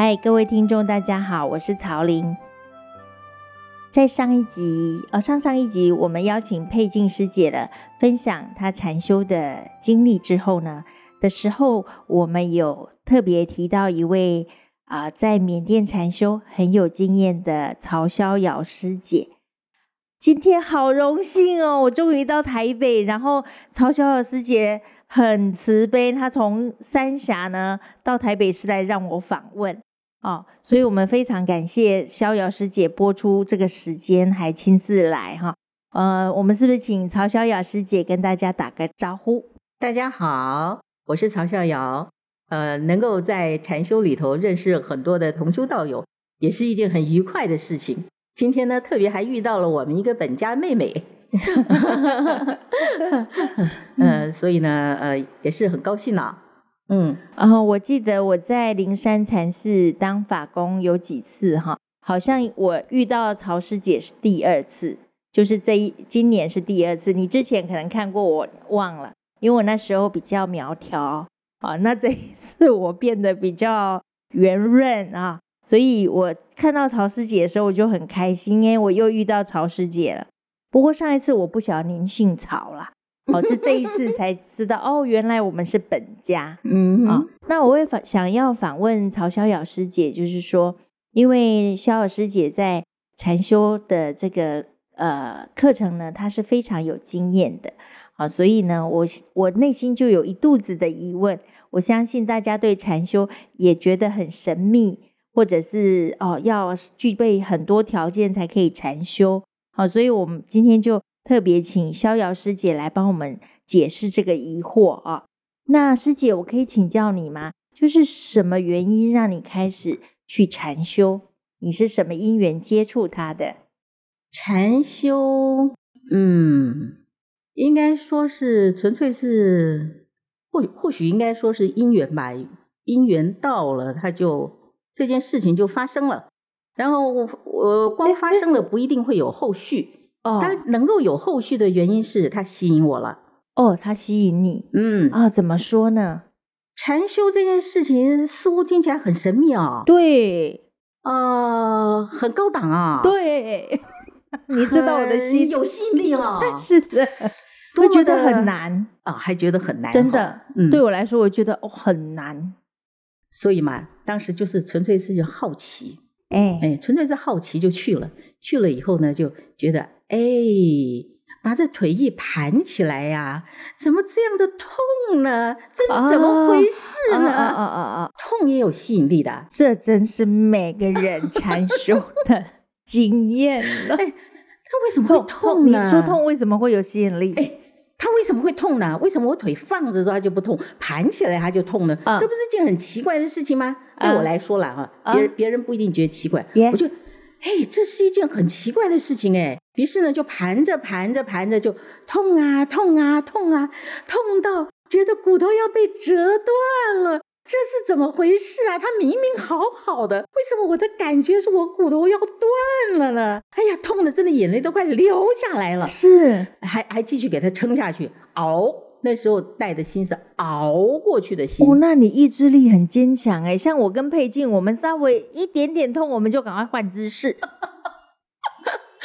嗨，各位听众，大家好，我是曹玲。在上一集，哦，上上一集，我们邀请佩静师姐了，分享她禅修的经历之后呢的时候，我们有特别提到一位啊、在缅甸禅修很有经验的曹逍遥师姐。今天好荣幸哦，我终于到台北，然后曹逍遥师姐很慈悲，她从三峡呢到台北市来让我访问。哦，所以我们非常感谢逍遥师姐播出这个时间，还亲自来哈。呃，我们是不是请曹逍遥师姐跟大家打个招呼？大家好，我是曹逍遥。呃，能够在禅修里头认识很多的同修道友，也是一件很愉快的事情。今天呢，特别还遇到了我们一个本家妹妹，呃，所以呢，呃，也是很高兴啊。嗯，然后我记得我在灵山禅寺当法工有几次哈，好像我遇到曹师姐是第二次，就是这一今年是第二次。你之前可能看过我忘了，因为我那时候比较苗条啊，那这一次我变得比较圆润啊，所以我看到曹师姐的时候我就很开心，因为我又遇到曹师姐了。不过上一次我不晓得您姓曹啦。哦，是这一次才知道哦，原来我们是本家。嗯，啊、哦，那我会访想要访问曹逍遥师姐，就是说，因为逍遥师姐在禅修的这个呃课程呢，她是非常有经验的。啊、哦，所以呢，我我内心就有一肚子的疑问。我相信大家对禅修也觉得很神秘，或者是哦，要具备很多条件才可以禅修。好、哦，所以我们今天就。特别请逍遥师姐来帮我们解释这个疑惑啊。那师姐，我可以请教你吗？就是什么原因让你开始去禅修？你是什么因缘接触它的？禅修，嗯，应该说是纯粹是，或或许应该说是因缘吧。因缘到了，它就这件事情就发生了。然后我我光发生了，不一定会有后续。他能够有后续的原因是他吸引我了。哦，他吸引你，嗯啊，怎么说呢？禅修这件事情似乎听起来很神秘啊。对，呃，很高档啊。对，你知道我的心有吸引力啊。是的，会觉得很难啊，还觉得很难，真的。嗯，对我来说，我觉得哦很难。所以嘛，当时就是纯粹是好奇，哎哎，纯粹是好奇就去了。去了以后呢，就觉得。哎，把这腿一盘起来呀，怎么这样的痛呢？这是怎么回事呢？啊啊啊啊！痛也有吸引力的，这真是每个人禅修的经验了。哎，他为什么会痛呢？你说痛为什么会有吸引力？哎，他为什么会痛呢？为什么我腿放着之后它就不痛，盘起来它就痛呢？这不是件很奇怪的事情吗？对我来说啦，哈，别人别人不一定觉得奇怪，我觉得。哎，这是一件很奇怪的事情哎。于是呢，就盘着盘着盘着就痛啊痛啊痛啊，痛到觉得骨头要被折断了。这是怎么回事啊？他明明好好的，为什么我的感觉是我骨头要断了呢？哎呀，痛的真的眼泪都快流下来了。是，还还继续给他撑下去熬。那时候带的心是熬过去的心哦，那你意志力很坚强哎。像我跟佩静，我们稍微一点点痛，我们就赶快换姿势，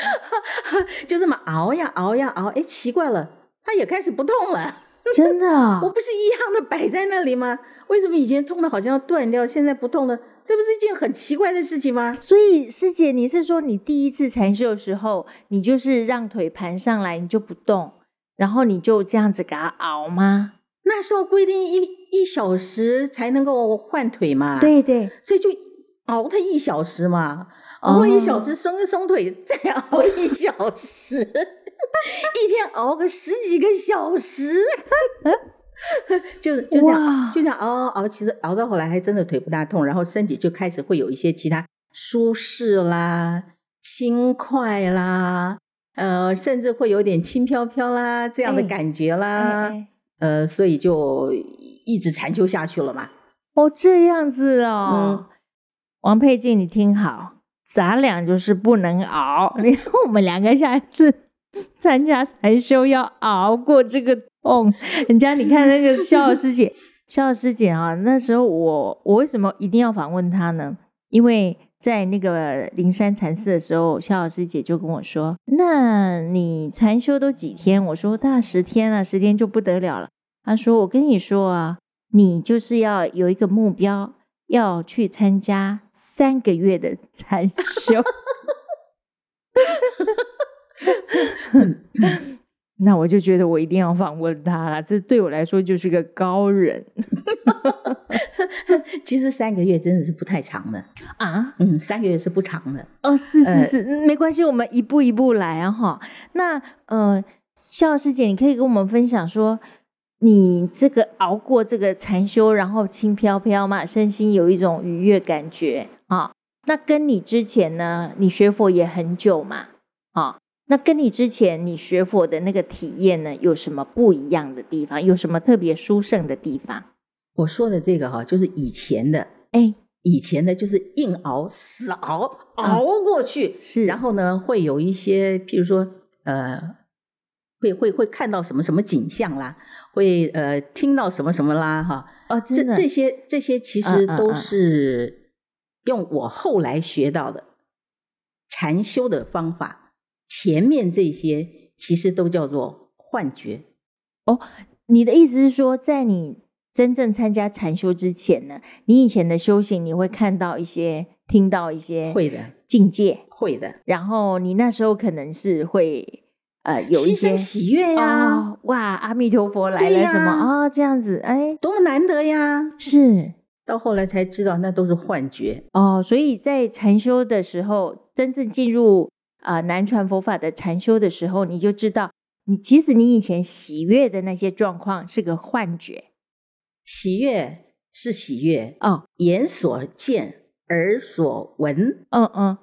就这么熬呀熬呀熬。哎，奇怪了，它也开始不痛了，真的啊？我不是一样的摆在那里吗？为什么以前痛的好像要断掉，现在不痛了？这不是一件很奇怪的事情吗？所以师姐，你是说你第一次禅修的时候，你就是让腿盘上来，你就不动？然后你就这样子给它熬吗？那时候规定一一小时才能够换腿嘛。对对，所以就熬它一小时嘛，熬一小时松一松腿，再熬一小时，一天熬个十几个小时，就就这样就这样熬熬熬，其实熬到后来还真的腿不大痛，然后身体就开始会有一些其他舒适啦、轻快啦。呃，甚至会有点轻飘飘啦，这样的感觉啦，哎哎哎呃，所以就一直禅修下去了嘛。哦，这样子哦。嗯，王佩静，你听好，咱俩就是不能熬。你看，我们两个下次 参加禅修要熬过这个痛。人家你看那个 肖老师姐，肖老师姐啊，那时候我我为什么一定要访问她呢？因为在那个灵山禅寺的时候，肖老师姐就跟我说：“那你禅修都几天？”我说：“大十天了，十天就不得了了。”她说：“我跟你说啊，你就是要有一个目标，要去参加三个月的禅修。”那我就觉得我一定要访问他了，这对我来说就是个高人。其实三个月真的是不太长的啊，嗯，三个月是不长的哦，是是是，呃、没关系，我们一步一步来啊哈。那呃，萧师姐，你可以跟我们分享说，你这个熬过这个禅修，然后轻飘飘嘛，身心有一种愉悦感觉啊。那跟你之前呢，你学佛也很久嘛，啊。那跟你之前你学佛的那个体验呢，有什么不一样的地方？有什么特别殊胜的地方？我说的这个哈，就是以前的，哎，以前的就是硬熬、死熬，熬过去，是。然后呢，会有一些，譬如说，呃，会会会看到什么什么景象啦，会呃听到什么什么啦，哈。哦。这这些这些其实都是用我后来学到的禅修的方法。前面这些其实都叫做幻觉哦。你的意思是说，在你真正参加禅修之前呢，你以前的修行，你会看到一些、听到一些会的境界，会的。然后你那时候可能是会呃有一些喜悦呀、哦，哇，阿弥陀佛来了什么啊、哦，这样子，哎，多么难得呀！是到后来才知道，那都是幻觉哦。所以在禅修的时候，真正进入。啊、呃，南传佛法的禅修的时候，你就知道，你其实你以前喜悦的那些状况是个幻觉。喜悦是喜悦哦，眼所见、耳所闻，嗯嗯，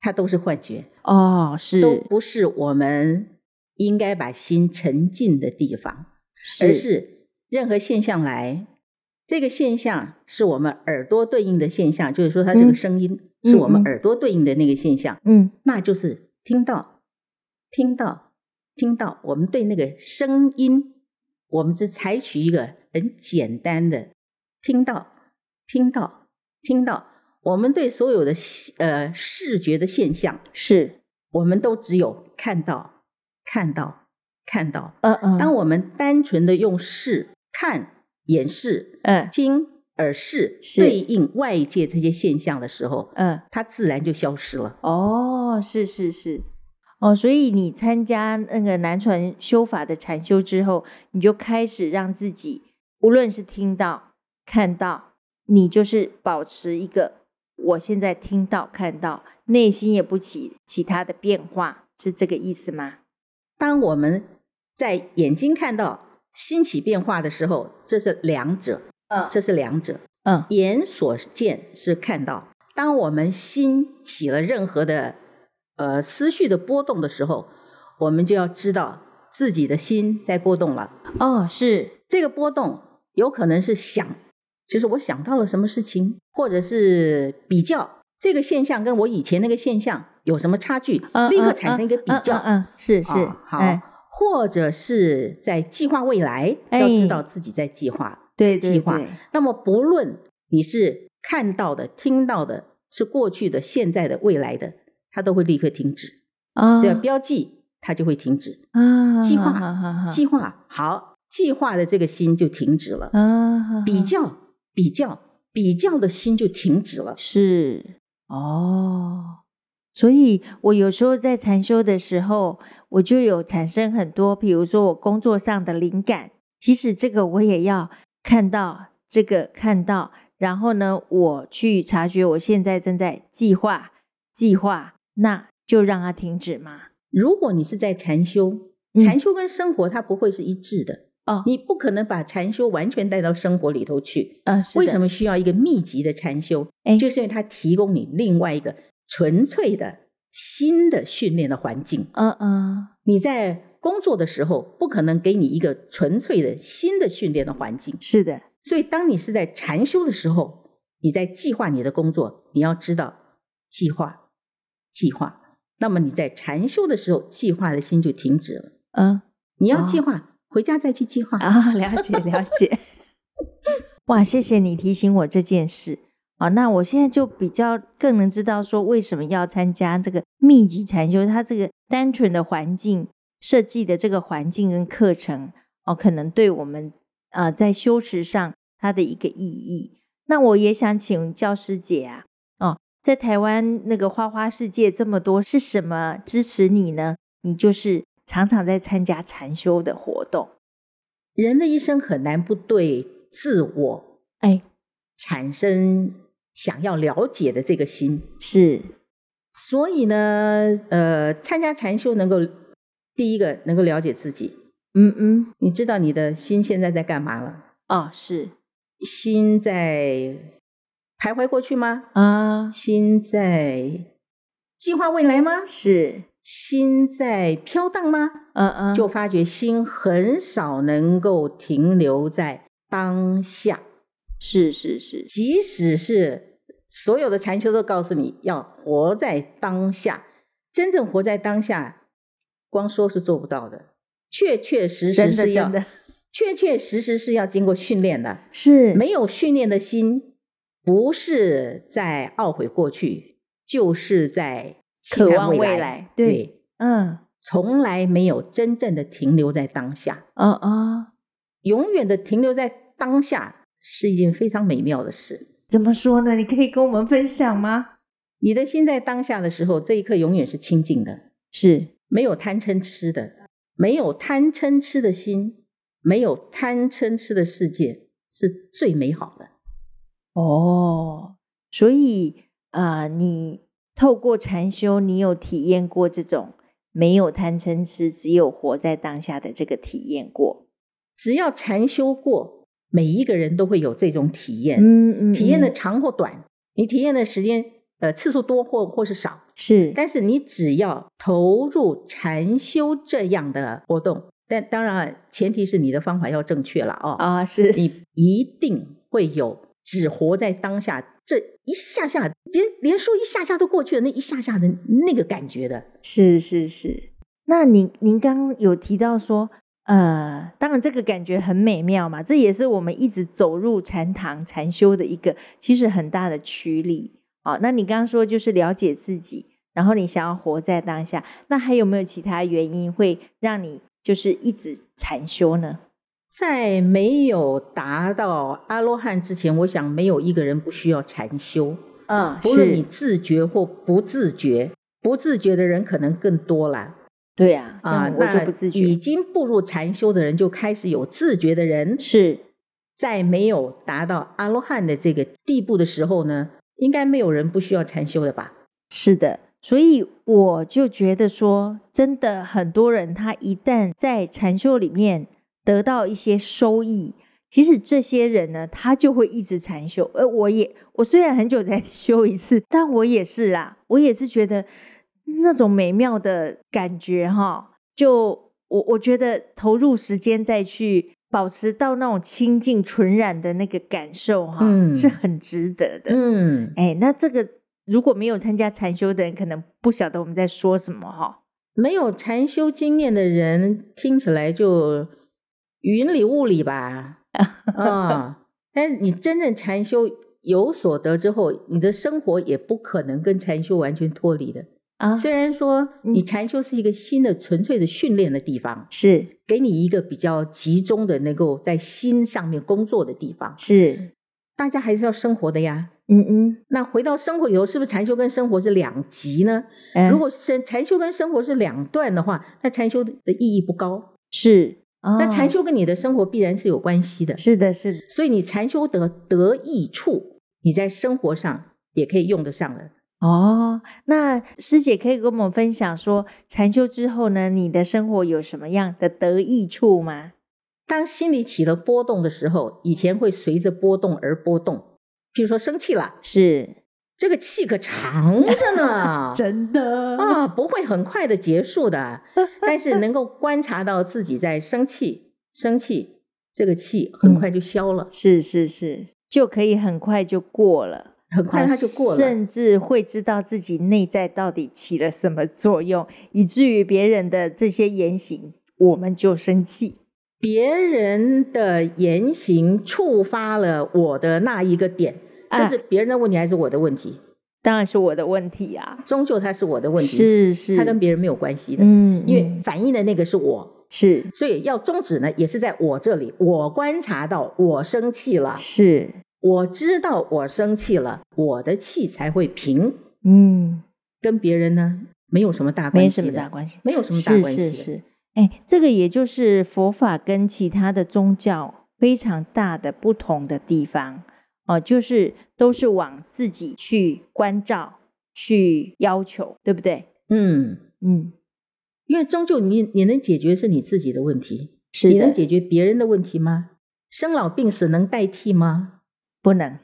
它都是幻觉哦，是都不是我们应该把心沉浸的地方，是而是任何现象来，这个现象是我们耳朵对应的现象，就是说它这个声音。嗯是我们耳朵对应的那个现象，嗯，那就是听到，听到，听到。我们对那个声音，我们只采取一个很简单的听到，听到，听到。我们对所有的呃视觉的现象，是我们都只有看到，看到，看到。嗯嗯。当我们单纯的用视看、眼视，嗯，听。耳视对应外界这些现象的时候，嗯，它自然就消失了。哦，是是是，哦，所以你参加那个南传修法的禅修之后，你就开始让自己，无论是听到、看到，你就是保持一个，我现在听到、看到，内心也不起其他的变化，是这个意思吗？当我们在眼睛看到心起变化的时候，这是两者。嗯，这是两者。嗯，眼所见是看到。当我们心起了任何的呃思绪的波动的时候，我们就要知道自己的心在波动了。哦，是这个波动有可能是想，就是我想到了什么事情，或者是比较这个现象跟我以前那个现象有什么差距，嗯、立刻产生一个比较。嗯，嗯，嗯，是是、哦、好、哎，或者是在计划未来，要知道自己在计划。对，计划。那么，不论你是看到的、听到的，是过去的、现在的、未来的，它都会立刻停止。啊，只要标记，它就会停止。啊，计划，计划，好，计划的这个心就停止了。啊，比较，比较，比较的心就停止了。是，哦，所以我有时候在禅修的时候，我就有产生很多，比如说我工作上的灵感，其实这个我也要。看到这个，看到，然后呢，我去察觉，我现在正在计划，计划，那就让它停止嘛。如果你是在禅修，禅修跟生活它不会是一致的哦，你不可能把禅修完全带到生活里头去呃。为什么需要一个密集的禅修？哎，就是因为它提供你另外一个纯粹的新的训练的环境。嗯嗯，你在。工作的时候不可能给你一个纯粹的新的训练的环境。是的，所以当你是在禅修的时候，你在计划你的工作，你要知道计划，计划。那么你在禅修的时候，计划的心就停止了。嗯，你要计划，哦，回家再去计划。啊，了解了解。哇，谢谢你提醒我这件事。啊，那我现在就比较更能知道说为什么要参加这个密集禅修，它这个单纯的环境设计的这个环境跟课程哦，可能对我们啊、呃、在修持上它的一个意义。那我也想请教师姐啊，哦，在台湾那个花花世界这么多，是什么支持你呢？你就是常常在参加禅修的活动。人的一生很难不对自我哎产生。想要了解的这个心。是，所以呢，呃，参加禅修能够第一个能够了解自己，嗯嗯，你知道你的心现在在干嘛了？哦，是，心在徘徊过去吗？啊，心在计划未来吗？是，心在飘荡吗？嗯嗯，就发觉心很少能够停留在当下，是是是，即使是。所有的禅修都告诉你要活在当下，真正活在当下，光说是做不到的，确确实实是要，确确实实是要经过训练的。是，没有训练的心，不是在懊悔过去，就是在期望未来。对，对，嗯，从来没有真正的停留在当下。嗯嗯，永远的停留在当下是一件非常美妙的事。怎么说呢？你可以跟我们分享吗？你的心在当下的时候，这一刻永远是清净的，是没有贪嗔痴的，没有贪嗔痴的心，没有贪嗔痴的世界，是最美好的。哦，所以啊、呃，你透过禅修，你有体验过这种没有贪嗔痴，只有活在当下的这个体验过？只要禅修过。每一个人都会有这种体验，嗯嗯，体验的长或短，你体验的时间呃次数多或或是少，是，但是你只要投入禅修这样的活动，但当然前提是你的方法要正确了哦，啊是，你一定会有只活在当下这一下下，连连说一下下都过去了，那一下下的那个感觉的，是是是。那您您刚刚有提到说。呃，当然，这个感觉很美妙嘛，这也是我们一直走入禅堂禅修的一个其实很大的驱力。好，那你刚刚说就是了解自己，然后你想要活在当下，那还有没有其他原因会让你就是一直禅修呢？在没有达到阿罗汉之前，我想没有一个人不需要禅修。嗯，不论你自觉或不自觉，不自觉的人可能更多了。对呀，啊，我就不自觉。已经步入禅修的人，就开始有自觉的人。是在没有达到阿罗汉的这个地步的时候呢，应该没有人不需要禅修的吧？是的，所以我就觉得说，真的很多人他一旦在禅修里面得到一些收益，其实这些人呢，他就会一直禅修。而我也，我虽然很久才 修一次，但我也是啦，我也是觉得。那种美妙的感觉哈，就我我觉得投入时间再去保持到那种清净纯然的那个感受哈，嗯，是很值得的。嗯，哎，那这个如果没有参加禅修的人，可能不晓得我们在说什么哈。没有禅修经验的人听起来就云里雾里吧，啊，但是你真正禅修有所得之后，你的生活也不可能跟禅修完全脱离的。啊，虽然说你禅修是一个新的纯粹的训练的地方，是给你一个比较集中的能够在心上面工作的地方，是大家还是要生活的呀。嗯嗯，那回到生活以后，是不是禅修跟生活是两极呢？嗯、如果是禅修跟生活是两段的话，那禅修的意义不高。是，哦、那禅修跟你的生活必然是有关系的。是的，是的。所以你禅修得得益处，你在生活上也可以用得上的。哦，那师姐可以跟我们分享说，禅修之后呢，你的生活有什么样的得益处吗？当心里起了波动的时候，以前会随着波动而波动，比如说生气了，是这个气可长着呢，真的啊，不会很快的结束的，但是能够观察到自己在生气，生气，这个气很快就消了，嗯，是是是，就可以很快就过了。很快他就过了，甚至会知道自己内在到底起了什么作用，以至于别人的这些言行，我们就生气。别人的言行触发了我的那一个点，这是别人的问题还是我的问题？当然是我的问题啊，终究它是我的问题，是是，它跟别人没有关系的，嗯，因为反映的那个是我，是，所以要终止呢，也是在我这里，我观察到我生气了，是，我知道我生气了，我的气才会平，嗯，跟别人呢没有什么大关系，没什么大关系，没有什么大关系，是是是，哎，这个也就是佛法跟其他的宗教非常大的不同的地方。哦，就是都是往自己去关照、去要求，对不对？嗯嗯，因为终究你你能解决是你自己的问题，是。你能解决别人的问题吗？生老病死能代替吗？不能，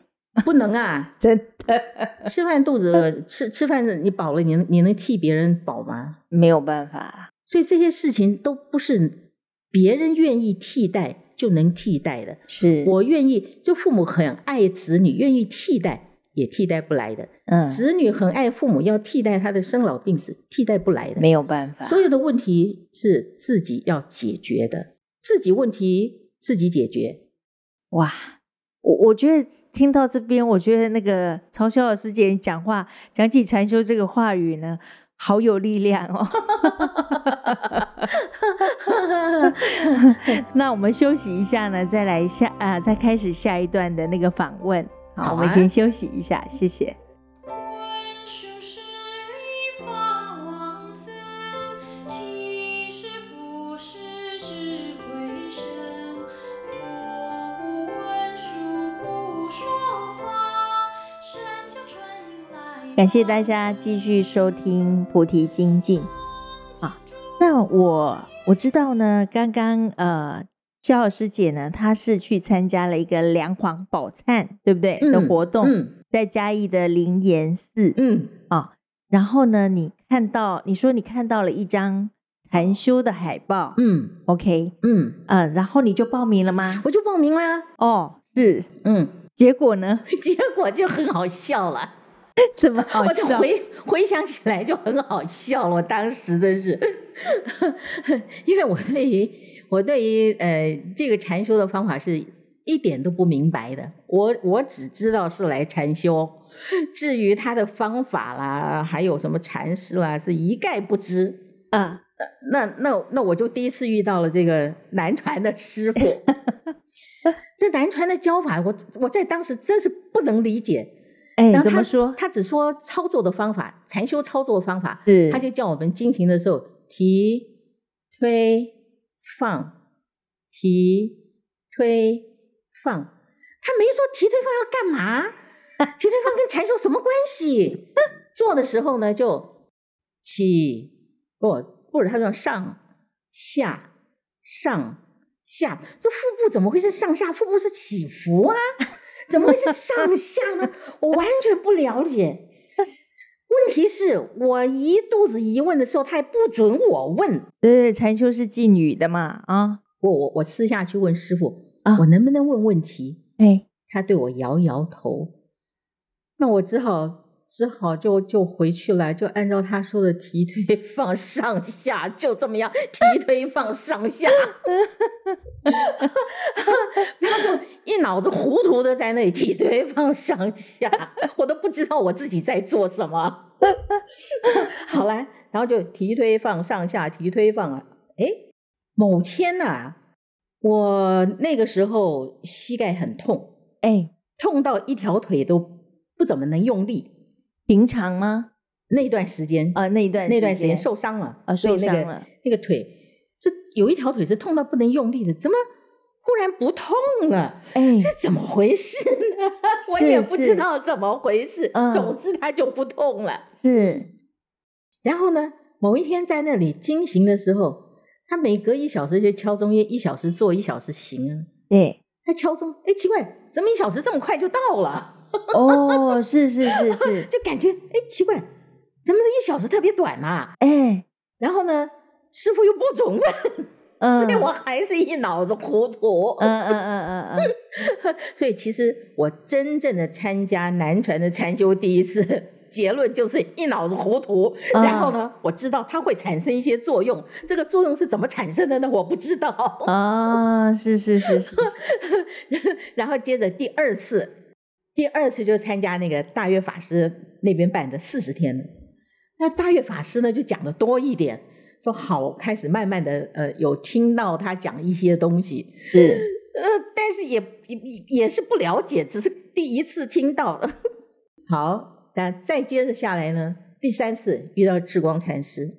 不能啊！真的，吃饭肚子 吃吃饭，你饱了，你能你能替别人饱吗？没有办法。所以这些事情都不是别人愿意替代。就能替代的，是我愿意。就父母很爱子女，愿意替代也替代不来的。嗯，子女很爱父母，要替代他的生老病死，替代不来的，没有办法。所有的问题是自己要解决的，自己问题自己解决。哇，我我觉得听到这边，我觉得那个曹小老师姐讲话，讲起禅修这个话语呢。好有力量哦！那我们休息一下呢，再来下啊，再开始下一段的那个访问。好，好啊，我们先休息一下，谢谢。感谢大家继续收听菩提精进。啊，那我我知道呢，刚刚呃，肖老师姐呢，她是去参加了一个梁皇宝忏，对不对？嗯、的活动，嗯、在嘉义的灵岩寺，嗯，啊，然后呢，你看到你说你看到了一张禅修的海报，嗯，OK，嗯，呃，然后你就报名了吗？我就报名啦。哦，是，嗯，结果呢？结果就很好笑了。怎么好笑？我就回回想起来就很好笑了。我当时真是，因为我对于我对于呃这个禅修的方法是一点都不明白的。我我只知道是来禅修，至于他的方法啦，还有什么禅师啦，是一概不知。啊，那那那我就第一次遇到了这个南传的师傅。这南传的教法，我我在当时真是不能理解。哎，怎么说？他只说操作的方法，禅修操作的方法，是他就叫我们进行的时候提、推、放，提、推、放。他没说提、推、放要干嘛？提、推、放跟禅修什么关系？做的时候呢，就起，不，或者他说上下上下，这腹部怎么会是上下？腹部是起伏啊？怎么会是上下呢？我完全不了解。问题是我一肚子疑问的时候，他还不准我问。对，禅修是妓女的嘛？啊，我我我私下去问师傅啊，我能不能问问题？哎，他对我摇摇头。那我只好。只好就就回去了，就按照他说的提推 放上下，就这么样提推放上下，他就一脑子糊涂的在那里提推放上下，我都不知道我自己在做什么。好了，然后就提推放上下，提推放啊，哎，某天呐、啊，我那个时候膝盖很痛，哎，痛到一条腿都不怎么能用力。平常吗？那段时间啊，那段那段时间受伤了啊，受伤了。那个腿是有一条腿是痛到不能用力的，怎么忽然不痛了？哎，这怎么回事呢？我也不知道怎么回事。总之，它就不痛了。是。然后呢，某一天在那里经行的时候，他每隔一小时就敲钟，一小时坐，一小时行啊。对。他敲钟，哎，奇怪，怎么一小时这么快就到了？哦，是是是是，就感觉哎奇怪，怎么这一小时特别短呐？啊？哎，然后呢，师傅又不准问，嗯、所以我还是一脑子糊涂。嗯嗯嗯嗯嗯。所以其实我真正的参加南传的禅修第一次，结论就是一脑子糊涂。嗯、然后呢，我知道它会产生一些作用，这个作用是怎么产生的呢？我不知道。啊，是是是是。然后接着第二次。第二次就参加那个大月法师那边办的四十天的，那大月法师呢就讲的多一点，说好开始慢慢的呃有听到他讲一些东西，是。呃，但是也也也是不了解，只是第一次听到。好，那再接着下来呢，第三次遇到智光禅师，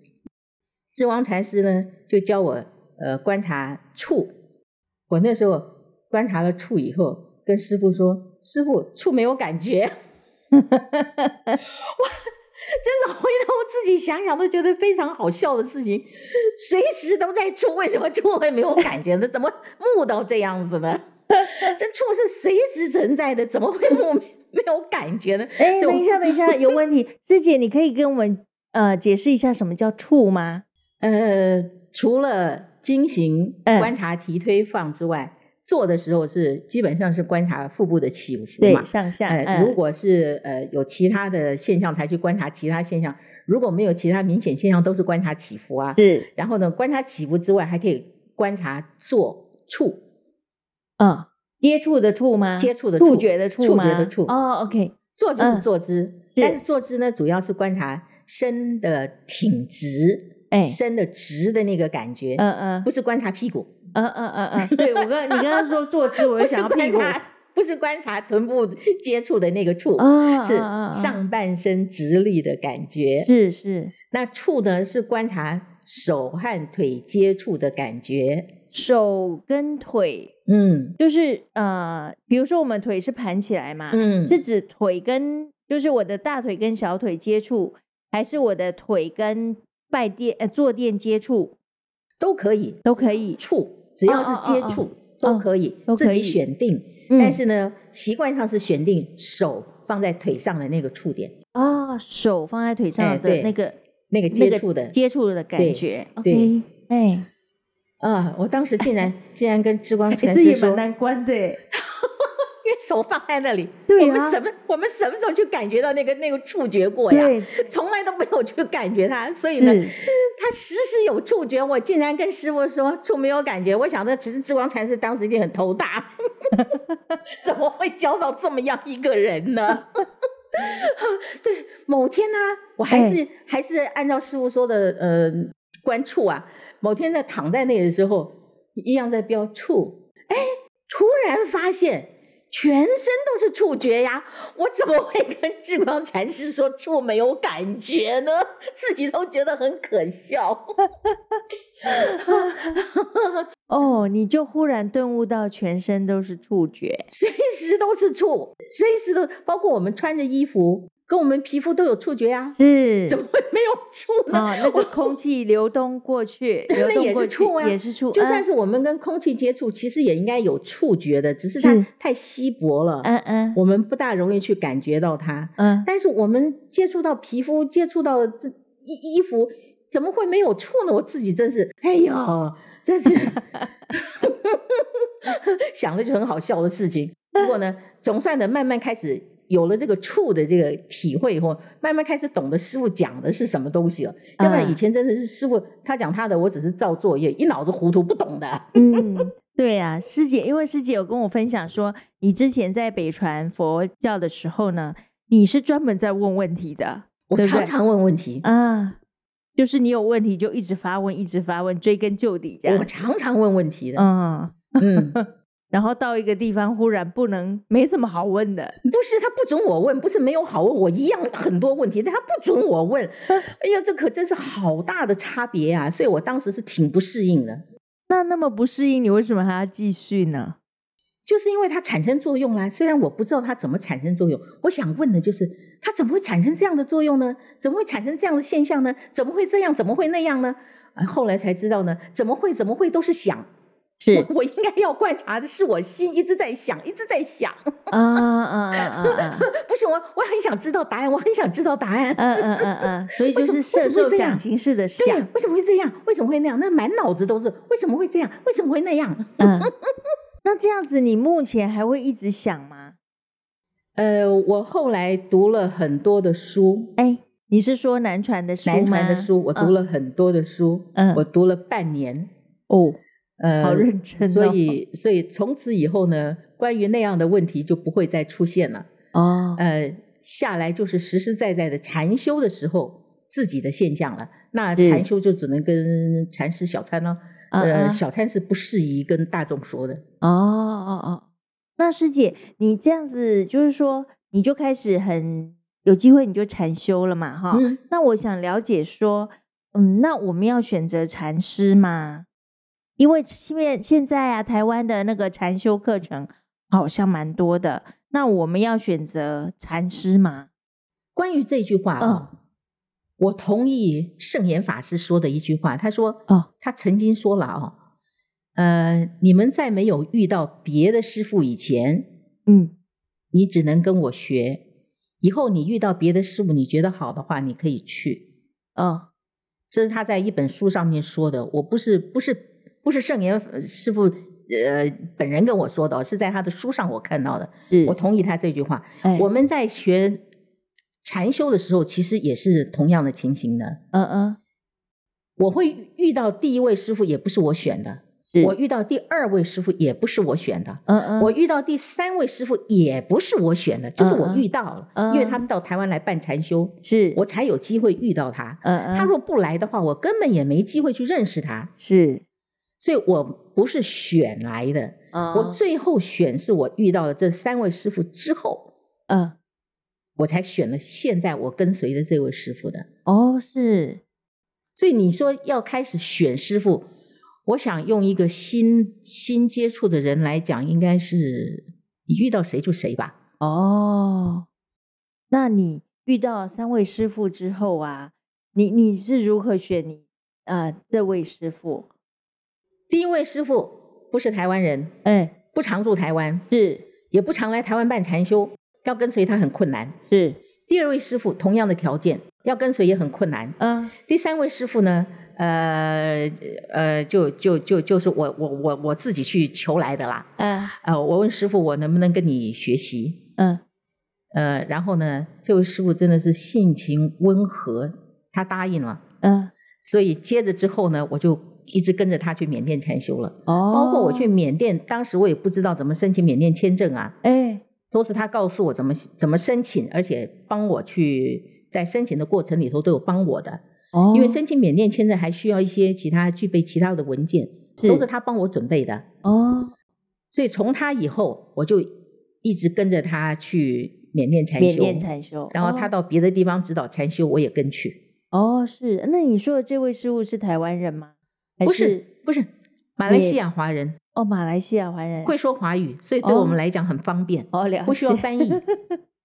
智光禅师呢就教我呃观察触，我那时候观察了触以后，跟师傅说。师傅，触没有感觉，哇！真是回头自己想想都觉得非常好笑的事情。随时都在触，为什么触会没有感觉呢？怎么木到这样子呢？这触是随时存在的，怎么会木没有感觉呢？哎，等一下，等一下，有问题，师姐，你可以跟我们呃解释一下什么叫触吗？呃，除了进行观察提推放之外。嗯做的时候是基本上是观察腹部的起伏嘛，对，上下。呃，如果是呃有其他的现象才去观察其他现象，如果没有其他明显现象，都是观察起伏啊。是。然后呢，观察起伏之外，还可以观察坐触。嗯，接触的触吗？接触的触觉的触吗？触觉的触。哦，OK。坐就是坐姿，但是坐姿呢，主要是观察身的挺直，哎，身的直的那个感觉。嗯嗯，不是观察屁股。嗯嗯嗯嗯，对我刚你刚刚说坐姿，我就想要屁股，不是观察臀部接触的那个触，哦、是上半身直立的感觉，是是。那触呢是观察手和腿接触的感觉，手跟腿，嗯，就是呃，比如说我们腿是盘起来嘛，嗯，是指腿跟就是我的大腿跟小腿接触，还是我的腿跟拜垫呃坐垫接触，都可以，都可以触。只要是接触、都可以，哦、自己选定。嗯、但是呢，习惯上是选定手放在腿上的那个触点啊、哦，手放在腿上的那个、哎、那个接触的接触的感觉。对哎，啊，我当时竟然 竟然跟志光禅师说，难关的。因为手放在那里，对啊、我们什么我们什么时候去感觉到那个那个触觉过呀？对，从来都没有去感觉它，所以呢，他时时有触觉。我竟然跟师傅说触没有感觉，我想着其实智光禅师当时一定很头大，怎么会教到这么样一个人呢？所以某天呢、啊，我还是、哎、还是按照师傅说的呃观触啊，某天在躺在那里的时候，一样在标触，哎，突然发现。全身都是触觉呀，我怎么会跟智光禅师说触没有感觉呢？自己都觉得很可笑。哦，你就忽然顿悟到全身都是触觉，随时都是触，随时都包括我们穿着衣服。跟我们皮肤都有触觉呀、啊，是，怎么会没有触呢？啊、哦，那个空气流动过去，那也是触啊，也是触。就算是我们跟空气接触，其实也应该有触觉的，只是它太稀薄了，嗯嗯，我们不大容易去感觉到它。嗯，但是我们接触到皮肤，接触到这衣衣服，怎么会没有触呢？我自己真是，哎呦，真是，想的就很好笑的事情。不过呢，总算的慢慢开始。有了这个触的这个体会以后，慢慢开始懂得师傅讲的是什么东西了。嗯、要不然以前真的是师傅他讲他的，我只是照作业，一脑子糊涂不懂的。嗯，对呀、啊，师姐，因为师姐有跟我分享说，你之前在北传佛教的时候呢，你是专门在问问题的。我常常问问题啊，就是你有问题就一直发问，一直发问，追根究底这样。我常常问问题的。嗯嗯。然后到一个地方，忽然不能没什么好问的。不是他不准我问，不是没有好问，我一样很多问题，但他不准我问。哎呀，这可真是好大的差别啊！所以我当时是挺不适应的。那那么不适应，你为什么还要继续呢？就是因为它产生作用啦。虽然我不知道它怎么产生作用，我想问的就是它怎么会产生这样的作用呢？怎么会产生这样的现象呢？怎么会这样？怎么会那样呢？啊，后来才知道呢，怎么会？怎么会？都是想。是我，我应该要观察的是我心一直在想，一直在想。啊啊啊啊！不是我，我很想知道答案，我很想知道答案。嗯嗯嗯嗯，所以 就是摄受想形式的想。为什么会这样？为什么会那样？那满脑子都是为什么会这样？为什么会那样？嗯，那这样子，你目前还会一直想吗？呃，我后来读了很多的书。哎，你是说南传的书吗？南传的书，我读了很多的书。嗯，我读了半年。哦。呃，好认真哦。所以，所以从此以后呢，关于那样的问题就不会再出现了。哦，呃，下来就是实实在在的禅修的时候自己的现象了。那禅修就只能跟禅师小参了，嗯、呃，小参是不适宜跟大众说的。哦哦哦，那师姐，你这样子就是说，你就开始很有机会，你就禅修了嘛？哈、嗯，那我想了解说，嗯，那我们要选择禅师吗？因为现现在啊，台湾的那个禅修课程好像蛮多的。那我们要选择禅师吗？关于这句话啊、哦，嗯、我同意圣严法师说的一句话。他说：“哦，他曾经说了哦，呃，你们在没有遇到别的师傅以前，嗯，你只能跟我学。以后你遇到别的师傅，你觉得好的话，你可以去。哦，这是他在一本书上面说的。我不是不是。”不是圣严师傅呃本人跟我说的，是在他的书上我看到的。是我同意他这句话。哎、我们在学禅修的时候，其实也是同样的情形的。嗯嗯，我会遇到第一位师傅，也不是我选的；是我遇到第二位师傅，也不是我选的。嗯嗯，我遇到第三位师傅，也不是我选的，就是我遇到了，嗯嗯，因为他们到台湾来办禅修，是我才有机会遇到他。嗯嗯，他若不来的话，我根本也没机会去认识他。是。所以我不是选来的，嗯、我最后选是我遇到了这三位师傅之后，嗯，我才选了现在我跟随的这位师傅的。哦，是。所以你说要开始选师傅，我想用一个新新接触的人来讲，应该是你遇到谁就谁吧。哦，那你遇到三位师傅之后啊，你你是如何选你啊、呃、这位师父？第一位师傅不是台湾人，哎，不常住台湾，是，也不常来台湾办禅修，要跟随他很困难，是。第二位师傅同样的条件，要跟随也很困难，嗯。第三位师傅呢，呃呃，就就就就是我我我我自己去求来的啦，嗯，呃，我问师傅我能不能跟你学习，嗯，呃，然后呢，这位师傅真的是性情温和，他答应了，嗯，所以接着之后呢，我就。一直跟着他去缅甸禅修了，哦，包括我去缅甸，当时我也不知道怎么申请缅甸签证啊，哎，都是他告诉我怎么怎么申请，而且帮我去在申请的过程里头都有帮我的，哦，因为申请缅甸签证还需要一些其他具备其他的文件，是都是他帮我准备的，哦，所以从他以后我就一直跟着他去缅甸禅修，缅甸禅修，然后他到别的地方指导禅修，我也跟去。哦，是，那你说的这位师傅是台湾人吗？不是不是，马来西亚华人哦，马来西亚华人会说华语，所以对我们来讲很方便哦，不需要翻译。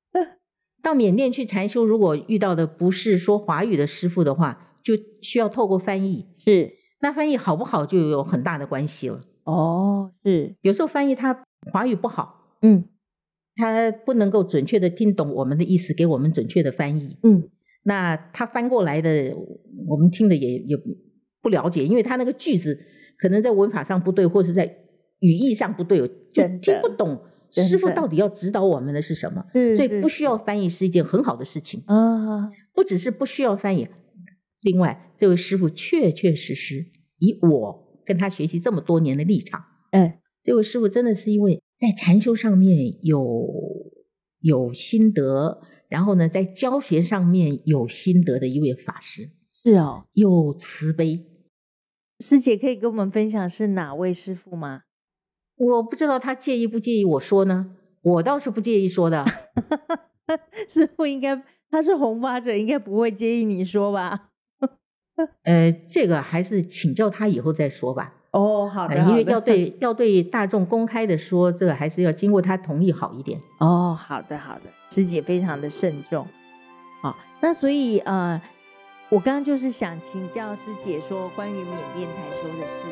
到缅甸去禅修，如果遇到的不是说华语的师傅的话，就需要透过翻译。是，那翻译好不好就有很大的关系了。哦，是，有时候翻译他华语不好，嗯，他不能够准确的听懂我们的意思，给我们准确的翻译。嗯，那他翻过来的，我们听的也也。不了解，因为他那个句子可能在文法上不对，或是在语义上不对，就听不懂师傅到底要指导我们的是什么。所以不需要翻译是一件很好的事情。啊，不只是不需要翻译，另外这位师傅确确实实以我跟他学习这么多年的立场，嗯，这位师傅真的是一位在禅修上面有有心得，然后呢，在教学上面有心得的一位法师。是哦，有慈悲。师姐可以跟我们分享是哪位师傅吗？我不知道他介意不介意我说呢？我倒是不介意说的。师傅应该他是红发者，应该不会介意你说吧？呃，这个还是请教他以后再说吧。哦，好的，因为要对要对大众公开的说，这个还是要经过他同意好一点。哦，好的好的，师姐非常的慎重。好，那所以呃。我刚刚就是想请教师姐说关于缅甸彩球的事。